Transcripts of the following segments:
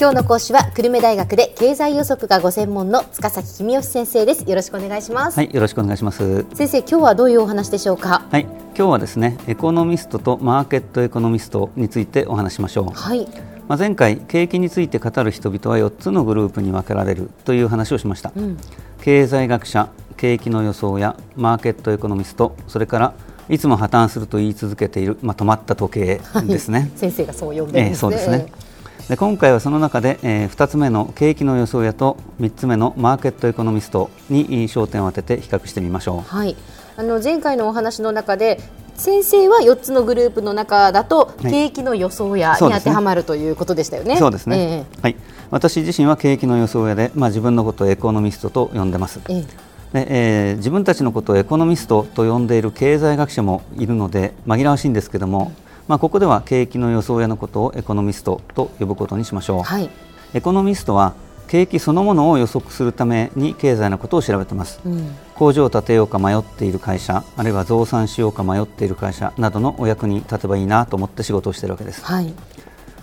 今日の講師は久留米大学で経済予測がご専門の塚崎君吉先生です。よろしくお願いします。はいよろしくお願いします。先生今日はどういうお話でしょうか？はい今日はですねエコノミストとマーケットエコノミストについてお話しましょう。はい。まあ前回景気について語る人々は4つのグループに分けられるという話をしました、うん、経済学者景気の予想やマーケットエコノミストそれからいつも破綻すると言い続けている、まあ、止まった時計ですね、はい、先生がそう呼んでるんですね、えー、そうですねで今回はその中で、えー、2つ目の景気の予想屋と3つ目のマーケットエコノミストに焦点を当てて比較してみましょう、はい、あの前回のお話の中で先生は4つのグループの中だと、景気の予想屋に当てはまる、ということでしたよね。そうですね、えー、はい、私自身は景気の予想屋で、まあ、自分のことをエコノミストと呼んでます。えーでえー、自分たちのことをエコノミストと呼んでいる経済学者もいるので紛らわしいんですけども、まあ、ここでは景気の予想屋のことをエコノミストと呼ぶことにしましょう、はい、エコノミストは景気そのものを予測するために経済のことを調べています、うん、工場を建てようか迷っている会社あるいは増産しようか迷っている会社などのお役に立てばいいなと思って仕事をしているわけです、はい、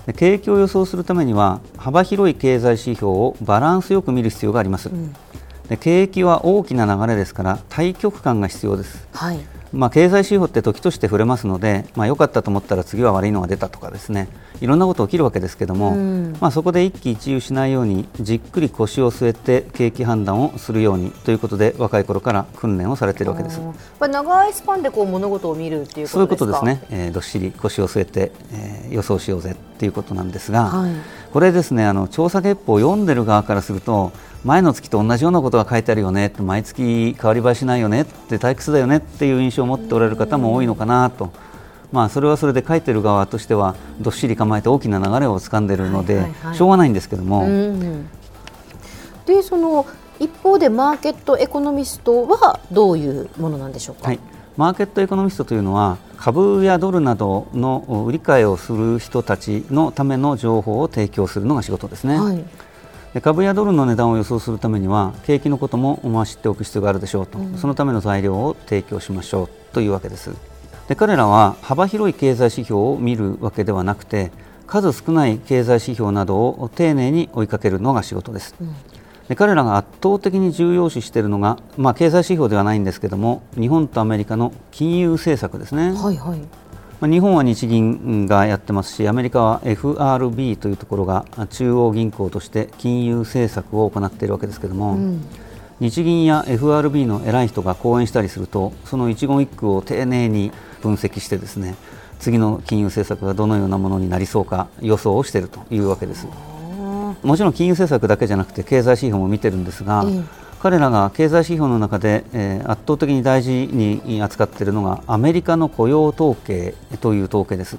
で景気を予想するためには幅広い経済指標をバランスよく見る必要があります、うん、で景気は大きな流れですから対極感が必要です、はいまあ、経済指標って時として触れますので、まあ、良かったと思ったら次は悪いのが出たとかですね。いろんなこと起きるわけですけども、うん、まあ、そこで一喜一憂しないようにじっくり腰を据えて景気判断をするようにということで若い頃から訓練をされているわけです。長いスパンでこう物事を見るっていうそういうことですね、えー、どっしり腰を据えて、えー、予想しようぜっていうことなんですが、はい、これですねあの調査月報を読んでる側からすると前の月と同じようなことが書いてあるよね毎月変わり映えしないよねって退屈だよねっていう印象を持っておられる方も多いのかなと。まあ、それはそれで書いてる側としてはどっしり構えて大きな流れを掴んでいるので、しょうがないんですけども。でその一方でマーケットエコノミストはどういうものなんでしょうか、はい、マーケットエコノミストというのは株やドルなどの売り買いをする人たちのための情報を提供するのが仕事ですね。はい株やドルの値段を予想するためには景気のこともまあ知っておく必要があるでしょうと、うん、そのための材料を提供しましょうというわけです。で彼らは幅広い経済指標を見るわけではなくて数少ない経済指標などを丁寧に追いかけるのが仕事です、うん、で彼らが圧倒的に重要視しているのが、まあ、経済指標ではないんですけども日本とアメリカの金融政策ですね、はいはい日本は日銀がやってますしアメリカは FRB というところが中央銀行として金融政策を行っているわけですけれども、うん、日銀や FRB の偉い人が講演したりするとその一言一句を丁寧に分析してですね次の金融政策がどのようなものになりそうか予想をしているというわけです。もちろん金融政策だけじゃなくて経済指標も見てるんですが、うん彼らが経済指標の中で、えー、圧倒的に大事に扱っているのがアメリカの雇用統計という統計です。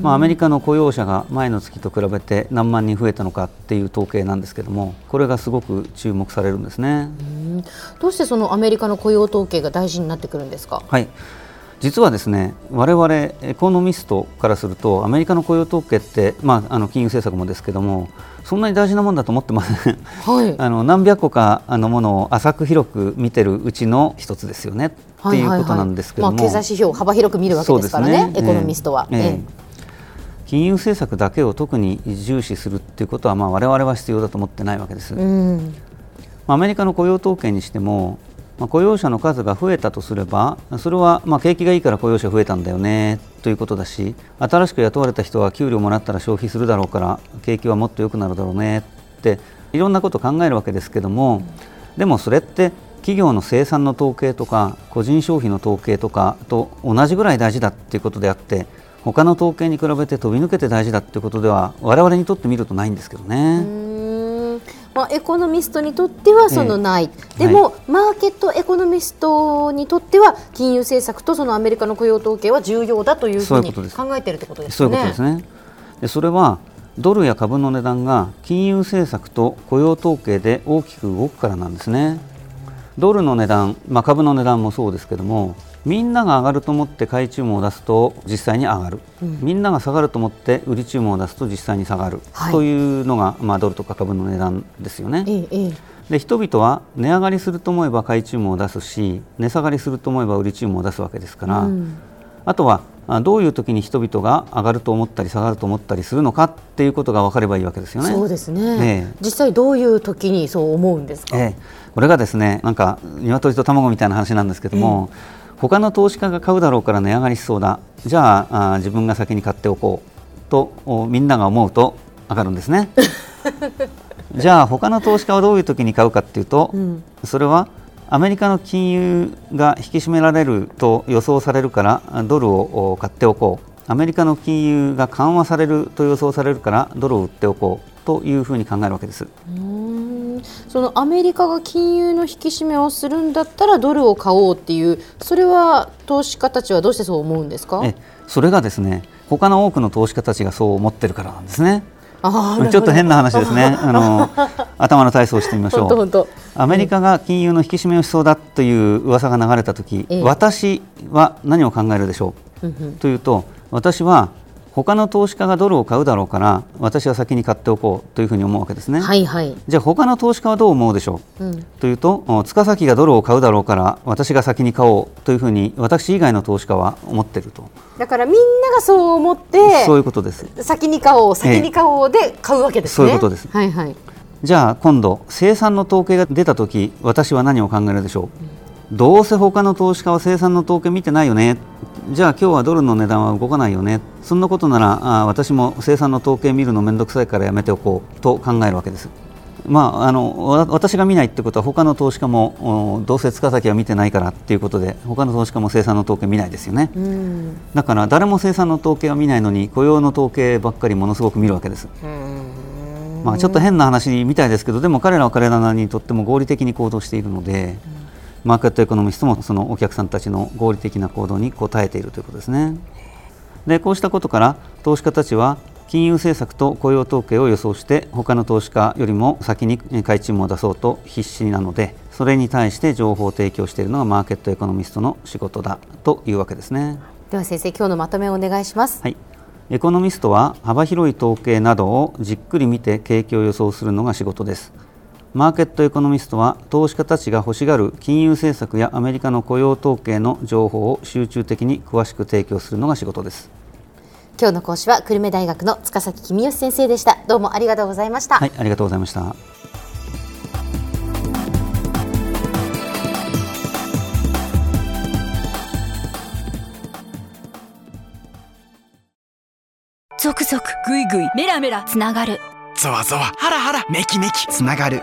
まあ、アメリカの雇用者が前の月と比べて何万人増えたのかっていう統計なんですけどもこれがすごく注目されるんですねどうしてそのアメリカの雇用統計が大事になってくるんですか？はい実はですね我々エコノミストからするとアメリカの雇用統計って、まあ、あの金融政策もですけどもそんなに大事なもんだと思ってません、はい、あの何百個かのものを浅く広く見てるうちの一つですよね、っていうことなんですけども、まあ、経済指標を幅広く見るわけですからね、ね。エコノミストは。えーえー金融政策だけを特に重視するということは、まあ、我々は必要だと思ってないわけです。うん、アメリカの雇用統計にしてもまあ、雇用者の数が増えたとすればそれはまあ景気がいいから雇用者増えたんだよねということだし新しく雇われた人は給料もらったら消費するだろうから景気はもっと良くなるだろうねっていろんなことを考えるわけですけどもでもそれって企業の生産の統計とか個人消費の統計とかと同じぐらい大事だということであって他の統計に比べて飛び抜けて大事だということでは我々にとってみるとないんですけどね。まあ、エコノミストにとってはそのない、えー、でも、はい、マーケットエコノミストにとっては金融政策とそのアメリカの雇用統計は重要だというふうに考えているということですね。そういうことですね。でそれはドルや株の値段が金融政策と雇用統計で大きく動くからなんですね。ドルの値段、まあ、株の値段もそうですけどもみんなが上がると思って買い注文を出すと実際に上がる、うん、みんなが下がると思って売り注文を出すと実際に下がる、はい、というのが、まあ、ドルとか株の値段ですよね。ええ、で人々は値上がりすると思えば買い注文を出すし値下がりすると思えば売り注文を出すわけですから、うん、あとはどういう時に人々が上がると思ったり下がると思ったりするのかっていうことが分かればいいわけですよね。そうですね、え。ー、実際どういう時にそう思うんですか、えー、これがですねなんか鶏と卵みたいな話なんですけども、えー、他の投資家が買うだろうから値上がりしそうだ。じゃああ自分が先に買っておこうとみんなが思うと上がるんですね。じゃあ他の投資家はどういう時に買うかっていうと、うん、それはアメリカの金融が引き締められると予想されるからドルを買っておこう。アメリカの金融が緩和されると予想されるからドルを売っておこうというふうに考えるわけです。そのアメリカが金融の引き締めをするんだったらドルを買おうっていうそれは投資家たちはどうしてそう思うんですか？え。それがですね他の多くの投資家たちがそう思ってるからなんですね。ちょっと変な話ですね。あの頭の体操をしてみましょう。アメリカが金融の引き締めをしそうだという噂が流れたとき、ええ、私は何を考えるでしょう、うん、というと私は他の投資家がドルを買うだろうから私は先に買っておこうというふうに思うわけですね。はいはい、じゃあ他の投資家はどう思うでしょう、うん、というと塚崎がドルを買うだろうから私が先に買おうというふうに私以外の投資家は思っていると。だからみんながそう思ってそういうことです先に買おう先に買おうで買うわけですね。そういうことです。はいはいじゃあ今度生産の統計が出たとき私は何を考えるでしょう、うん、どうせ他の投資家は生産の統計見てないよね。じゃあ今日はドルの値段は動かないよね。そんなことならあ私も生産の統計見るの面倒くさいからやめておこう。と考えるわけです。まあ、あの私が見ないということは他の投資家もどうせ塚崎は見てないから。ということで他の投資家も生産の統計見ないですよね、だから誰も生産の統計は見ないのに雇用の統計ばっかりものすごく見るわけです。まあ、ちょっと変な話みたいですけどでも彼らは彼らにとっても合理的に行動しているので、マーケットエコノミストもそのお客さんたちの合理的な行動に応えているということですね。でこうしたことから投資家たちは金融政策と雇用統計を予想して他の投資家よりも先に買い注文を出そうと必死なのでそれに対して情報を提供しているのがマーケットエコノミストの仕事だというわけですね。では先生今日のまとめをお願いします。はいエコノミストは幅広い統計などをじっくり見て景気を予想するのが仕事です。マーケットエコノミストは投資家たちが欲しがる金融政策やアメリカの雇用統計の情報を集中的に詳しく提供するのが仕事です。今日の講師は久留米大学の塚崎公義先生でした。どうもありがとうございました。はいありがとうございました。続々ぐいぐいメラメラつながる。ゾワゾワハラハラメキメキつながる